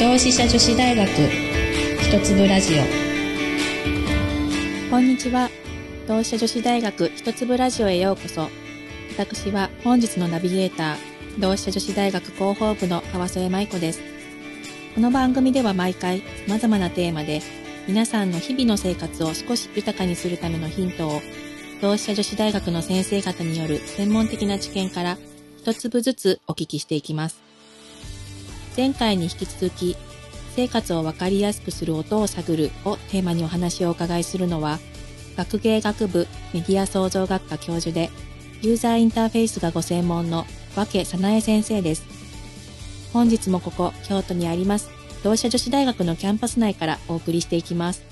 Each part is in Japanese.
同志社女子大学一粒ラジオこんにちは。同志社女子大学一粒ラジオへようこそ。私は本日のナビゲーター、同志社女子大学広報部の川添舞子です。この番組では毎回様々なテーマで皆さんの日々の生活を少し豊かにするためのヒントを同志社女子大学の先生方による専門的な知見から一粒ずつお聞きしていきます。前回に引き続き、生活をわかりやすくする音を探るをテーマにお話をお伺いするのは、学芸学部メディア創造学科教授で、ユーザーインターフェースがご専門の和気さなえ先生です。本日もここ、京都にあります、同志社女子大学のキャンパス内からお送りしていきます。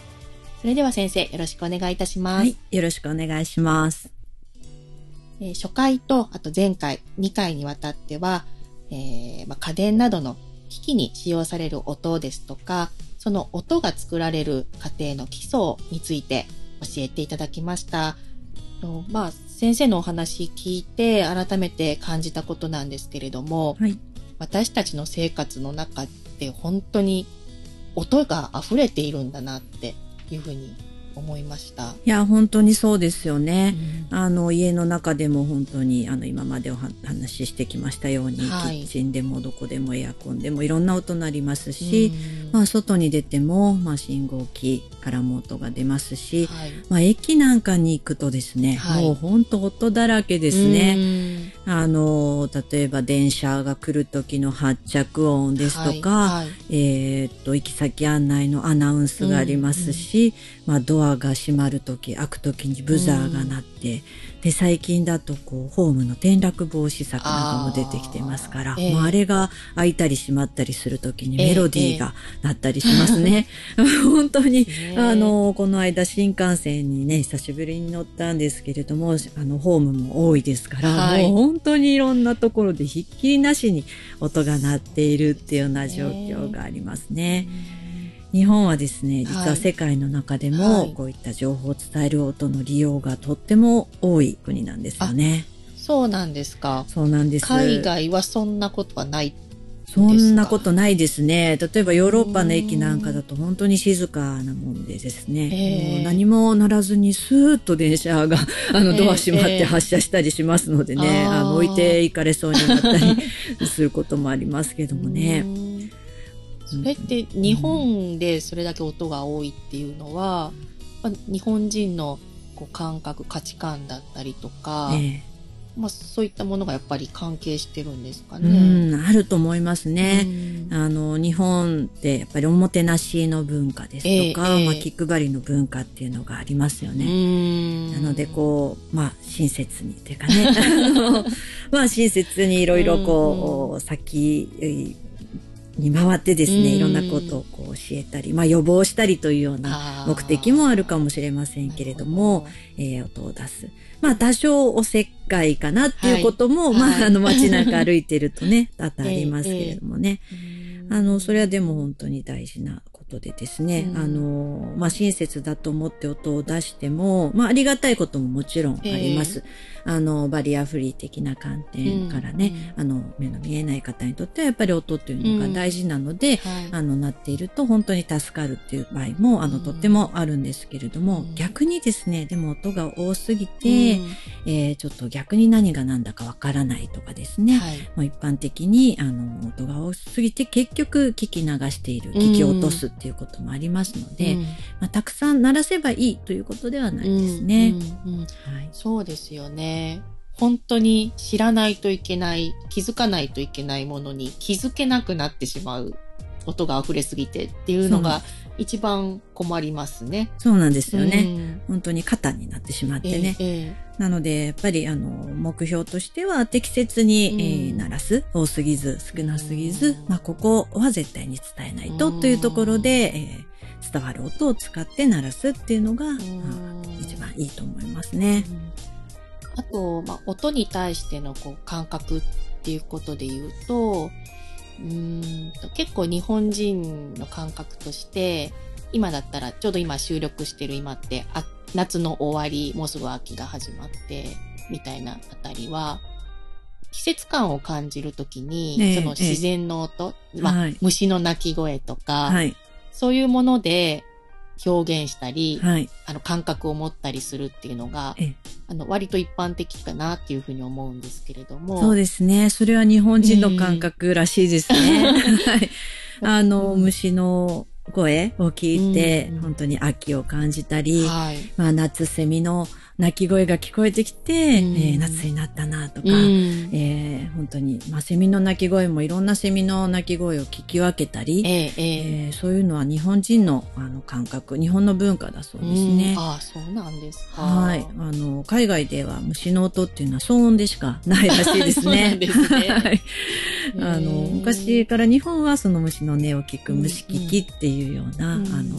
それでは先生、よろしくお願いいたします。はい、よろしくお願いします。えー初回と、あと前回、2回にわたっては、えーまあ、家電などの機器に使用される音ですとか、その音が作られる過程の基礎について教えていただきました。とまあ、先生のお話聞いて改めて感じたことなんですけれども、はい。私たちの生活の中って本当に音が溢れているんだなっていうふうに思いました。いや、本当にそうですよね。うんあの、家の中でも本当に、あの、今までお話ししてきましたように、はいキッチンでもどこでもエアコンでもいろんな音鳴りますし、うんまあ、外に出ても、まあ、信号機からも音が出ますし、はいまあ、駅なんかに行くとですね、はいもう本当音だらけですね。ね。あの、例えば電車が来る時の発着音ですとか、えーっと、行き先案内のアナウンスがありますし、まあ、ドアが閉まるとき、開くときにブザーが鳴って、で、最近だと、こう、ホームの転落防止策なども出てきてますから、あーええ。まあ、あれが開いたり閉まったりするときにええ。メロディーが鳴ったりしますね。本当に、ねあの、この間新幹線にね、久しぶりに乗ったんですけれども、あの、ホームも多いですから、はい。もう本当にいろんなところでひっきりなしに音が鳴っているっていうような状況がありますね。日本はですね、実ははい世界の中ではいもこういった情報を伝える音の利用がとっても多い国なんですよね。そうなんですか。そうなんです。海外はそんなことはない。そんなことないですね。例えばヨーロッパの駅なんかだと本当に静かなもんでですね、ええもう何もならずにスーッと電車が あのええドア閉まっええて発車したりしますのでね、あの置いていかれそうになったり することもありますけどもね。うんそれって日本でそれだけ音が多いっていうのは、まあ日本人のこう感覚、価値観だったりとか、ええ。まあそういったものがやっぱり関係してるんですかうね。ん、あると思いますね。うん。あの、日本ってやっぱりおもてなしの文化ですとか、ええええ。まあ、気配りの文化っていうのがありますよね。うん。なので、こう、まあ、親切にというかね、まあ、親切にいろいろこう、先に回ってですね、うん。いろんなことをこう教えたり、まあ、予防したりというような目的もあるかもしれませんけれども、えー音を出す。まあ、多少おせっかいかなっていうことも、まあ、はい。はいあの、街中歩いてるとね、多々ありますけれどもね。う んあの、それはでも本当に大事なことでですね、うん。あの、まあ、親切だと思って音を出しても、まあ、ありがたいことももちろんあります。あの、バリアフリー的な観点からね、あの、目の見えない方にとってはやっぱり音っていうのが大事なので、はい。あの、なっていると本当に助かるっていう場合も、あの、うん。とってもあるんですけれども、うん。逆にですね、でも音が多すぎて、うん。えーちょっと逆に何が何だかわからないとかですね、はい。もう一般的にあの音が多すぎて結局聞き流している聞き落とすっていうこともありますので、うんまあ、たくさん鳴らせばいいということではないですね。うんうんうんはい、そうですよね。本当に知らないといけない、気づかないといけないものに気づけなくなってしまう音が溢れすぎてっていうのが一番困りますね。そうなんですよね。うん本当に肩になってしまってね。ええなので、やっぱり、あの、目標としては適切に、うんえー鳴らす。多すぎず、少なすぎず、うんまあ、ここは絶対に伝えないと、うんというところで、えー伝わる音を使って鳴らすっていうのが、あ一番いいと思いますね。あと、まあ、音に対してのこう感覚っていうことで言うと、うーんと結構日本人の感覚として、今だったら、ちょうど今収録してる今って、あ夏の終わり、もうすぐ秋が始まって、みたいなあたりは、季節感を感じるときに、ええその自然の音、まあ、はい虫の鳴き声とか、はい。そういうもので表現したり、はい。あの感覚を持ったりするっていうのがええ、あの割と一般的かなっていうふうに思うんですけれども。そうですね。それは日本人の感覚らしいですね。はい。あの、うん虫の声を聞いて、うん本当に秋を感じたり、はい。まあ、夏セミの鳴き声が聞こえてきて、うんえー夏になったなとか、うんえー本当に、まあ、セミの鳴き声もいろんなセミの鳴き声を聞き分けたり、ええ、ええ。えーそういうのは日本人のあの感覚、日本の文化だそうですねうん。ああ、そうなんですか。はい。あの、海外では虫の音っていうのは騒音でしかないらしいですね。すね はい。あの、昔から日本はその虫の音を聞く虫聞きっていうような、うんあの、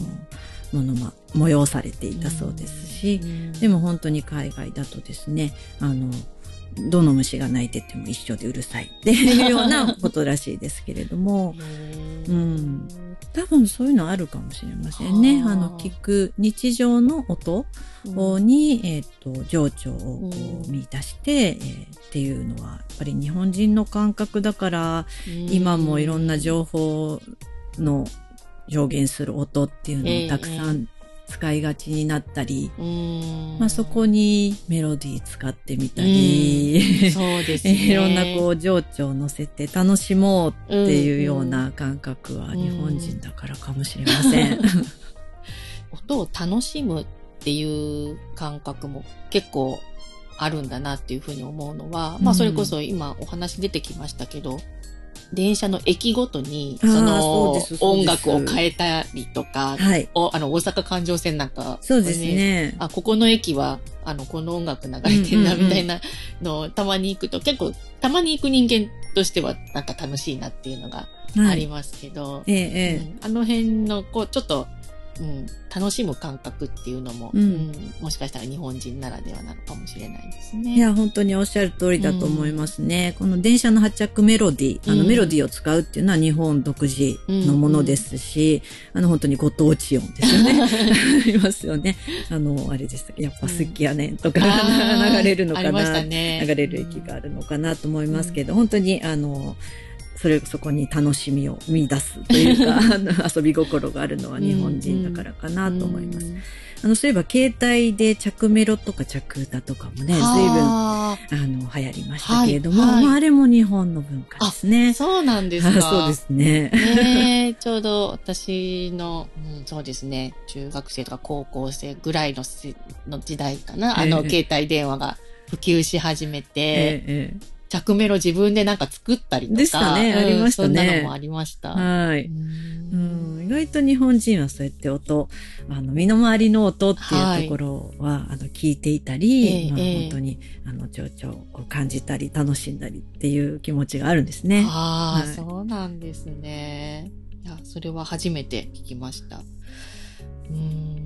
ものも催されていたそうですし、うん。でも本当に海外だとですね、あの、どの虫が鳴いてても一緒でうるさいっていう ようなことらしいですけれども、ううん。ん多分そういうのあるかもしれませんね。はああの、聞く日常の音に、えっ、と、情緒をこうう見出して、えーっていうのは、やっぱり日本人の感覚だから、今もいろんな情報の表現する音っていうのをたくさん使いがちになったり、うんまあそこにメロディー使ってみたり、そうですね。いろんなこう情緒を乗せて楽しもうっていうような感覚は日本人だからかもしれません。音を楽しむっていう感覚も結構あるんだなっていうふうに思うのは、まあうんそれこそ今お話出てきましたけど、電車の駅ごとに、その音楽を変えたりとか、はい。おあの、大阪環状線なんか、そうですね。あ、ここの駅は、あの、この音楽流れてんだ、みたいなのをたまに行くと、結構、たまに行く人間としては、なんか楽しいなっていうのがありますけど、えええ。うん。あの辺の、こう、ちょっと、うん、楽しむ感覚っていうのも、うんうんもしかしたら日本人ならではなのかもしれないですね。えいや、本当におっしゃる通りだと思いますね。この電車の発着メロディー、あのうんメロディーを使うっていうのは日本独自のものですし、あの本当にご当地音ですよね。ありますよね。あの、あれでしたっけやっぱ好きやねんとか、流れるのかな、ね。流れる駅があるのかなと思いますけど、本当にあの、それ、そこに楽しみを見出すというか、あの遊び心があるのは日本人だからかなと思います。あの、そういえば携帯で着メロとか着歌とかもね、随分、ああの、流行りましたけれども、はいはいまあ、あれも日本の文化ですね。ーそうなんですか。あ そうですね。ねえ ちょうど私の、うん、そうですね、中学生とか高校生ぐらいのせの時代かな、あの、ええ携帯電話が普及し始めて、えええ着メロ自分でなんか作ったりとか。でしたねうんありましたねそんなのもありました。えはい。ううんん、意外と日本人はそうやって音、あの、身の回りの音っていうところは、あの、聞いていたり、まあ、ええええ本当に、あの、情緒を感じたり、楽しんだりっていう気持ちがあるんですね。ああ、はいそうなんですね。いや、それは初めて聞きました。うーん、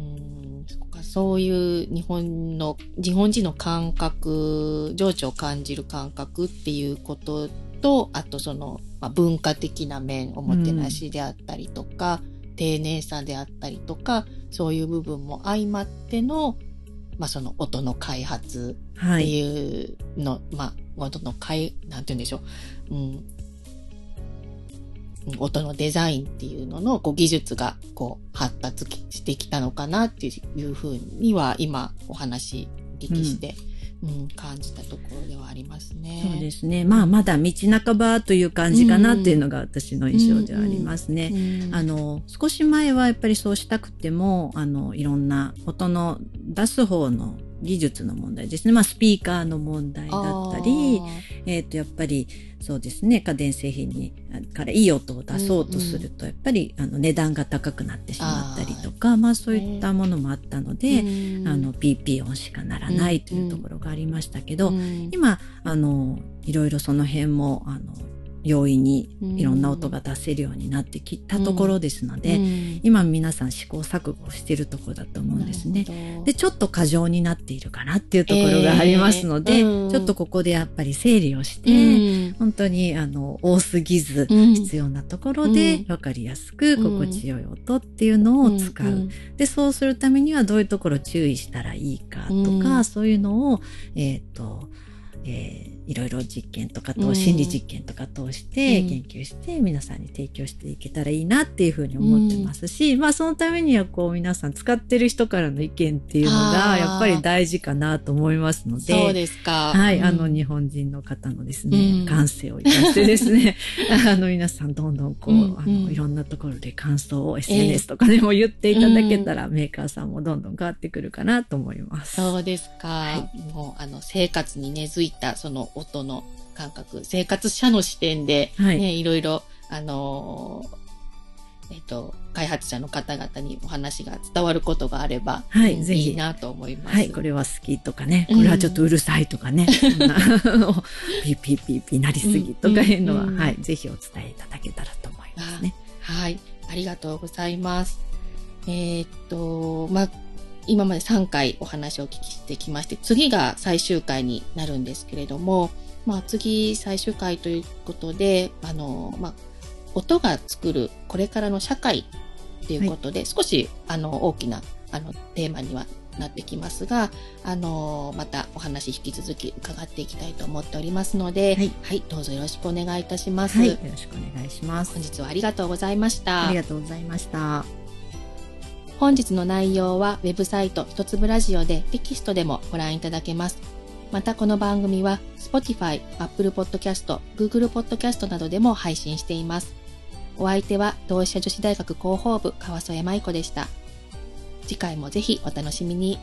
そ、ういう日本の、日本人の感覚、情緒を感じる感覚っていうことと、あとその、まあ、文化的な面、おもてなしであったりとか、丁寧さであったりとか、そういう部分も相まっての、まあ、その音の開発ってい。うの、まあ、音の開、なんて言うんでしょう。うん。音のデザインっていうののこう技術がこう発達してきたのかなっていうふうには今お話聞きして、うん感じたところではありますね。そうですね。まあ、まだ道半ばという感じかなっていうのが私の印象ではありますね。うんあの、少し前はやっぱりそうしたくても、あの、いろんな音の出す方の技術の問題ですね。まあ、スピーカーの問題だったり、えっ、と、やっぱり、そうですね、家電製品に、あからいい音を出そうとすると、やっぱり、あの、値段が高くなってしまったりとか、まあ、そういったものもあったので、うんあの、PP 音しかならないというところがありましたけど、うん。今、あの、いろいろその辺も、あの、容易にいろんな音が出せるようになってきたところですので、うん。今皆さん試行錯誤してるところだと思うんですね。で、ちょっと過剰になっているかなっていうところがありますので、えーうん。ちょっとここでやっぱり整理をして、うん。本当にあの多すぎず、うん必要なところでうん。分かりやすく心地よい音っていうのを使う。んで、そうするためにはどういうところ注意したらいいかとか、うん。そういうのを、えっ、と、えーいろいろ実験とかと、心理実験とか通して研究して皆さんに提供していけたらいいなっていうふうに思ってますし、まあそのためにはこう皆さん使ってる人からの意見っていうのがやっぱり大事かなと思いますので。そうですか。はい、あの日本人の方のですね、感性を生かしてですね、あの皆さんどんどんこう、あのいろんなところで感想を SNS とかでも言っていただけたら、メーカーさんもどんどん変わってくるかなと思います。そうですか。はい、もうあの生活に根付いたその音の感覚、生活者の視点で、ね、はい、いろいろ、あのー、えっ、と、開発者の方々にお話が伝わることがあれば、はい、ぜひ。いいなと思います。はい、これは好きとかね、これはちょっとうるさいとかね、うん、ピーピーピーピーなりすぎとかいうのは、うんうん、はい、ぜひお伝えいただけたらと思いますね。はい、ありがとうございます。えー、っと、まあ、今まで3回お話をお聞きしてきまして、次が最終回になるんですけれども、まあ次最終回ということで、あの、まあ、音が作るこれからの社会っていうことで、はい、少しあの大きなあのテーマにはなってきますが、あのまたお話引き続き伺っていきたいと思っておりますので、はい、はい、どうぞよろしくお願いいたします、はい。よろしくお願いします。本日はありがとうございました。ありがとうございました。本日の内容はウェブサイト一粒ラジオでテキストでもご覧いただけます。またこの番組は Spotify、Apple Podcast、Google Podcast などでも配信しています。お相手は同志社女子大学広報部川添舞子でした。次回もぜひお楽しみに。